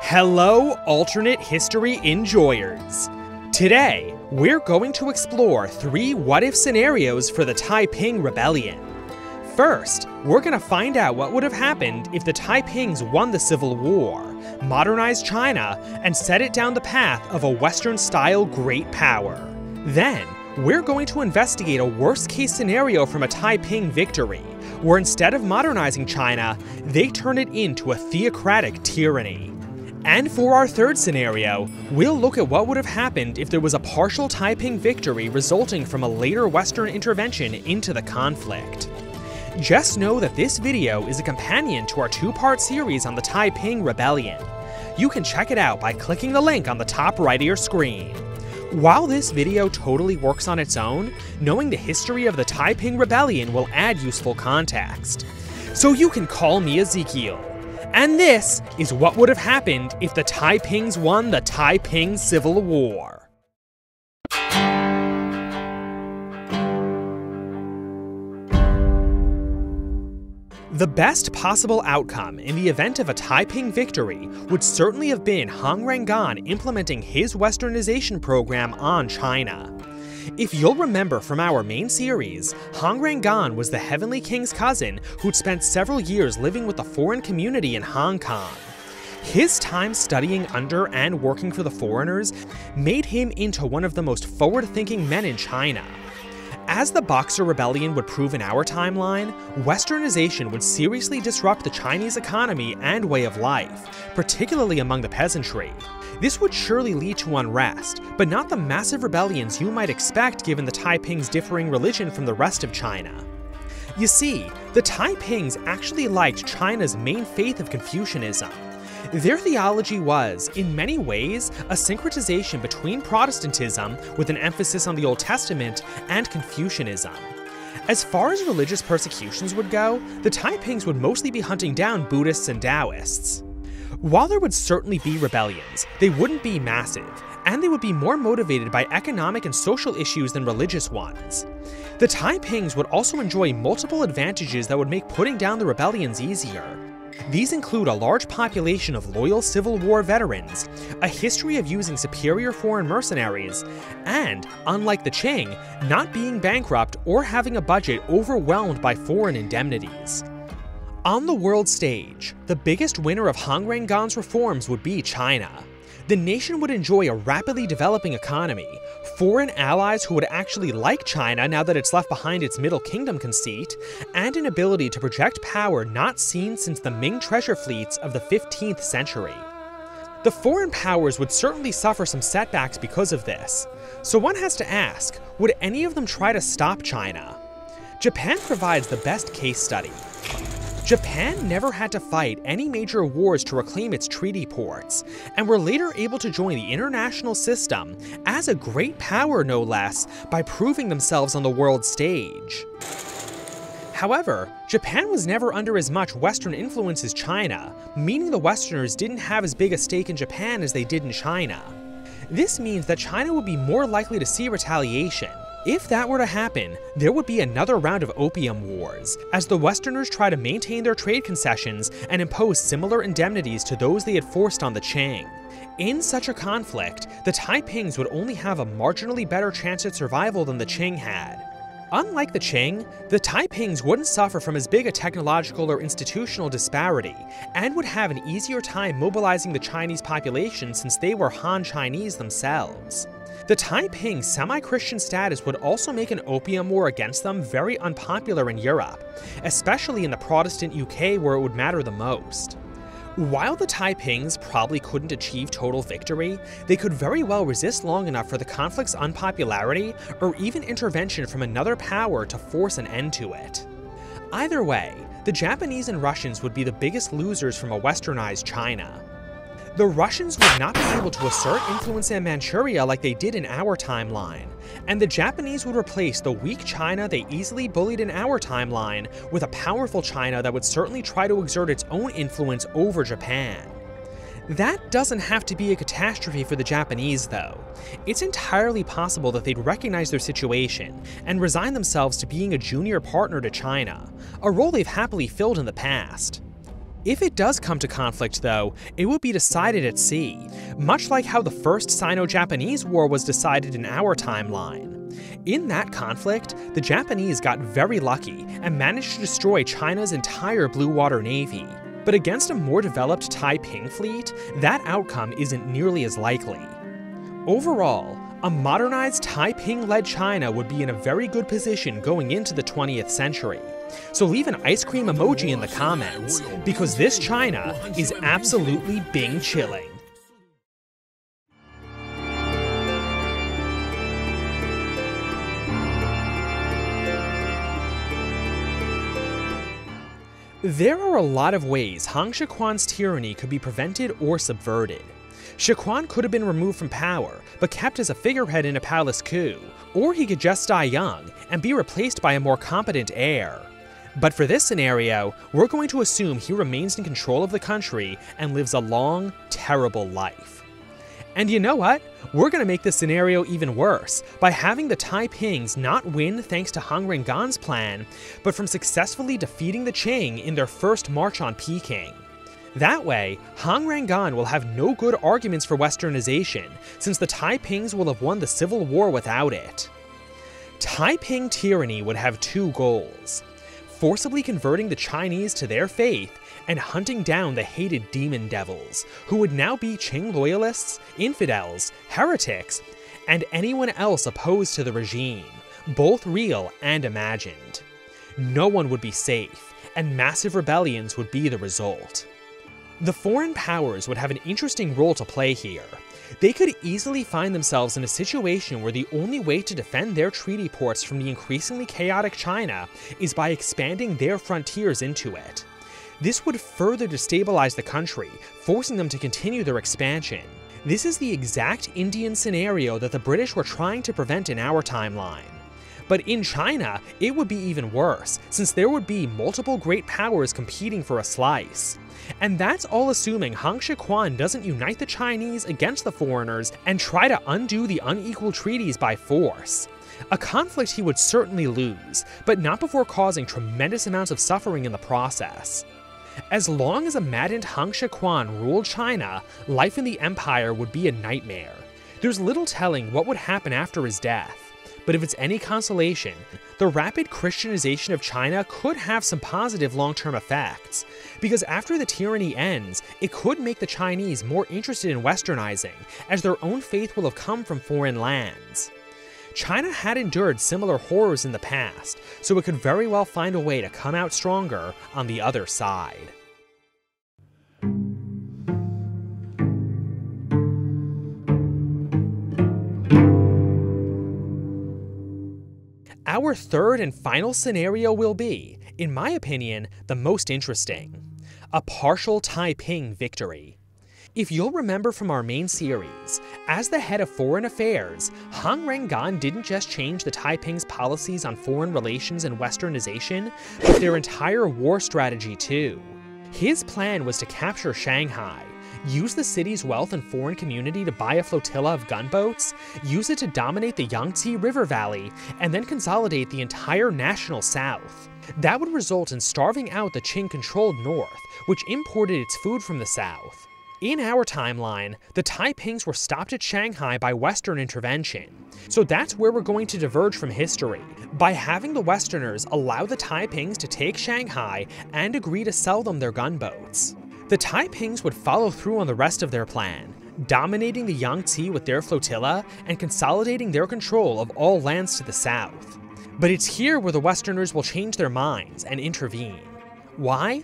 Hello, alternate history enjoyers. Today, we're going to explore three what if scenarios for the Taiping Rebellion. First, we're going to find out what would have happened if the Taipings won the Civil War, modernized China, and set it down the path of a Western style great power. Then, we're going to investigate a worst case scenario from a Taiping victory, where instead of modernizing China, they turn it into a theocratic tyranny. And for our third scenario, we'll look at what would have happened if there was a partial Taiping victory resulting from a later Western intervention into the conflict. Just know that this video is a companion to our two-part series on the Taiping Rebellion. You can check it out by clicking the link on the top right of your screen. While this video totally works on its own, knowing the history of the Taiping Rebellion will add useful context. So you can call me Ezekiel. And this is what would have happened if the Taipings won the Taiping Civil War. The best possible outcome in the event of a Taiping victory would certainly have been Hong Rengan implementing his westernization program on China. If you'll remember from our main series, Hong Rengan was the Heavenly King's cousin who'd spent several years living with the foreign community in Hong Kong. His time studying under and working for the foreigners made him into one of the most forward thinking men in China. As the Boxer Rebellion would prove in our timeline, westernization would seriously disrupt the Chinese economy and way of life, particularly among the peasantry. This would surely lead to unrest, but not the massive rebellions you might expect given the Taiping's differing religion from the rest of China. You see, the Taipings actually liked China's main faith of Confucianism. Their theology was, in many ways, a syncretization between Protestantism, with an emphasis on the Old Testament, and Confucianism. As far as religious persecutions would go, the Taipings would mostly be hunting down Buddhists and Taoists. While there would certainly be rebellions, they wouldn't be massive, and they would be more motivated by economic and social issues than religious ones. The Taipings would also enjoy multiple advantages that would make putting down the rebellions easier. These include a large population of loyal Civil War veterans, a history of using superior foreign mercenaries, and, unlike the Qing, not being bankrupt or having a budget overwhelmed by foreign indemnities. On the world stage, the biggest winner of Hong Rengan's reforms would be China. The nation would enjoy a rapidly developing economy, foreign allies who would actually like China now that it's left behind its Middle Kingdom conceit, and an ability to project power not seen since the Ming treasure fleets of the 15th century. The foreign powers would certainly suffer some setbacks because of this, so one has to ask would any of them try to stop China? Japan provides the best case study. Japan never had to fight any major wars to reclaim its treaty ports, and were later able to join the international system as a great power, no less, by proving themselves on the world stage. However, Japan was never under as much Western influence as China, meaning the Westerners didn't have as big a stake in Japan as they did in China. This means that China would be more likely to see retaliation, if that were to happen, there would be another round of opium wars, as the Westerners try to maintain their trade concessions and impose similar indemnities to those they had forced on the Qing. In such a conflict, the Taipings would only have a marginally better chance at survival than the Qing had. Unlike the Qing, the Taipings wouldn't suffer from as big a technological or institutional disparity, and would have an easier time mobilizing the Chinese population since they were Han Chinese themselves. The Taiping's semi-Christian status would also make an opium war against them very unpopular in Europe, especially in the Protestant UK where it would matter the most. While the Taipings probably couldn't achieve total victory, they could very well resist long enough for the conflict's unpopularity or even intervention from another power to force an end to it. Either way, the Japanese and Russians would be the biggest losers from a westernized China. The Russians would not be able to assert influence in Manchuria like they did in our timeline, and the Japanese would replace the weak China they easily bullied in our timeline with a powerful China that would certainly try to exert its own influence over Japan. That doesn't have to be a catastrophe for the Japanese, though. It's entirely possible that they'd recognize their situation and resign themselves to being a junior partner to China, a role they've happily filled in the past. If it does come to conflict, though, it will be decided at sea, much like how the First Sino Japanese War was decided in our timeline. In that conflict, the Japanese got very lucky and managed to destroy China's entire Blue Water Navy. But against a more developed Taiping fleet, that outcome isn't nearly as likely. Overall, a modernized Taiping led China would be in a very good position going into the 20th century. So leave an ice cream emoji in the comments, because this China is absolutely bing chilling. There are a lot of ways Han Shi tyranny could be prevented or subverted. Shi could have been removed from power, but kept as a figurehead in a palace coup, or he could just die young and be replaced by a more competent heir. But for this scenario, we're going to assume he remains in control of the country and lives a long, terrible life. And you know what? We're going to make this scenario even worse by having the Taipings not win thanks to Hong Rengan's plan, but from successfully defeating the Qing in their first march on Peking. That way, Han Rengan will have no good arguments for westernization, since the Taipings will have won the Civil War without it. Taiping tyranny would have two goals forcibly converting the Chinese to their faith and hunting down the hated demon devils, who would now be Qing loyalists, infidels, heretics, and anyone else opposed to the regime, both real and imagined. No one would be safe, and massive rebellions would be the result. The foreign powers would have an interesting role to play here. They could easily find themselves in a situation where the only way to defend their treaty ports from the increasingly chaotic China is by expanding their frontiers into it. This would further destabilize the country, forcing them to continue their expansion. This is the exact Indian scenario that the British were trying to prevent in our timeline. But in China, it would be even worse, since there would be multiple great powers competing for a slice. And that's all assuming Han Shi doesn't unite the Chinese against the foreigners and try to undo the unequal treaties by force. A conflict he would certainly lose, but not before causing tremendous amounts of suffering in the process. As long as a maddened Han Shi ruled China, life in the empire would be a nightmare. There's little telling what would happen after his death. But if it's any consolation, the rapid Christianization of China could have some positive long term effects. Because after the tyranny ends, it could make the Chinese more interested in westernizing, as their own faith will have come from foreign lands. China had endured similar horrors in the past, so it could very well find a way to come out stronger on the other side. Our third and final scenario will be, in my opinion, the most interesting a partial Taiping victory. If you'll remember from our main series, as the head of foreign affairs, Hong Rengan didn't just change the Taiping's policies on foreign relations and westernization, but their entire war strategy too. His plan was to capture Shanghai, use the city's wealth and foreign community to buy a flotilla of gunboats, use it to dominate the Yangtze River Valley, and then consolidate the entire national south. That would result in starving out the Qing controlled north, which imported its food from the south. In our timeline, the Taipings were stopped at Shanghai by Western intervention. So that's where we're going to diverge from history, by having the Westerners allow the Taipings to take Shanghai and agree to sell them their gunboats. The Taipings would follow through on the rest of their plan, dominating the Yangtze with their flotilla and consolidating their control of all lands to the south. But it's here where the Westerners will change their minds and intervene. Why?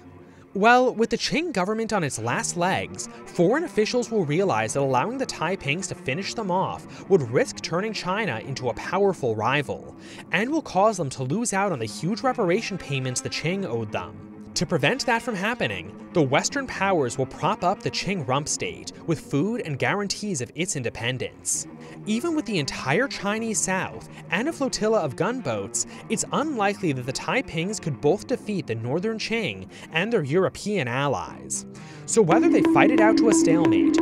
Well, with the Qing government on its last legs, foreign officials will realize that allowing the Taipings to finish them off would risk turning China into a powerful rival, and will cause them to lose out on the huge reparation payments the Qing owed them. To prevent that from happening, the Western powers will prop up the Qing rump state with food and guarantees of its independence. Even with the entire Chinese south and a flotilla of gunboats, it's unlikely that the Taipings could both defeat the Northern Qing and their European allies. So whether they fight it out to a stalemate,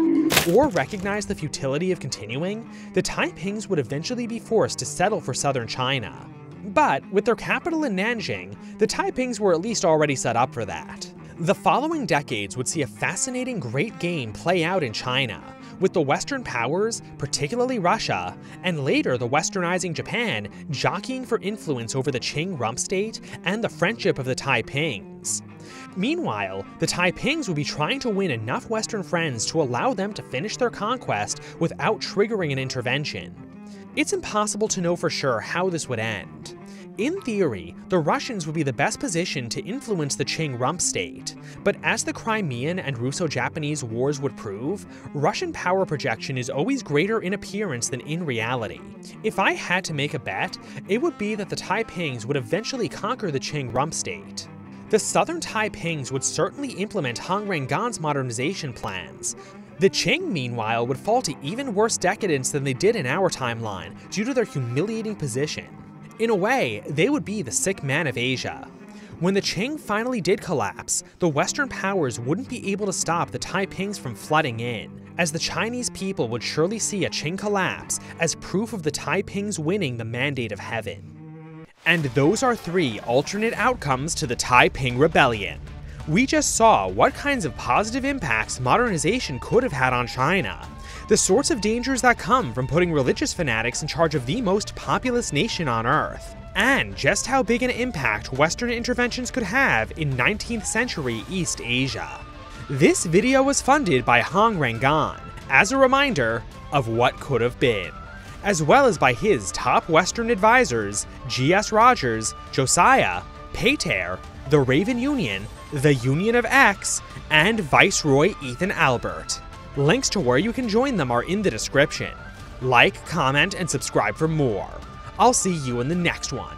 or recognize the futility of continuing, the Taipings would eventually be forced to settle for southern China. But with their capital in Nanjing, the Taipings were at least already set up for that. The following decades would see a fascinating Great Game play out in China, with the Western powers, particularly Russia, and later the westernizing Japan, jockeying for influence over the Qing rump state and the friendship of the Taipings. Meanwhile, the Taipings would be trying to win enough Western friends to allow them to finish their conquest without triggering an intervention. It's impossible to know for sure how this would end. In theory, the Russians would be the best positioned to influence the Qing rump state, but as the Crimean and Russo-Japanese wars would prove, Russian power projection is always greater in appearance than in reality. If I had to make a bet, it would be that the Taipings would eventually conquer the Qing rump state. The southern Taipings would certainly implement Hong Rengan's modernization plans, the Qing, meanwhile, would fall to even worse decadence than they did in our timeline due to their humiliating position. In a way, they would be the sick man of Asia. When the Qing finally did collapse, the Western powers wouldn't be able to stop the Taipings from flooding in, as the Chinese people would surely see a Qing collapse as proof of the Taipings winning the mandate of heaven. And those are three alternate outcomes to the Taiping Rebellion. We just saw what kinds of positive impacts modernization could have had on China, the sorts of dangers that come from putting religious fanatics in charge of the most populous nation on Earth, and just how big an impact Western interventions could have in 19th century East Asia. This video was funded by Hong Rengan, as a reminder of what could have been, as well as by his top Western advisors, G.S. Rogers, Josiah, Pater, the Raven Union, the Union of X, and Viceroy Ethan Albert. Links to where you can join them are in the description. Like, comment, and subscribe for more. I'll see you in the next one.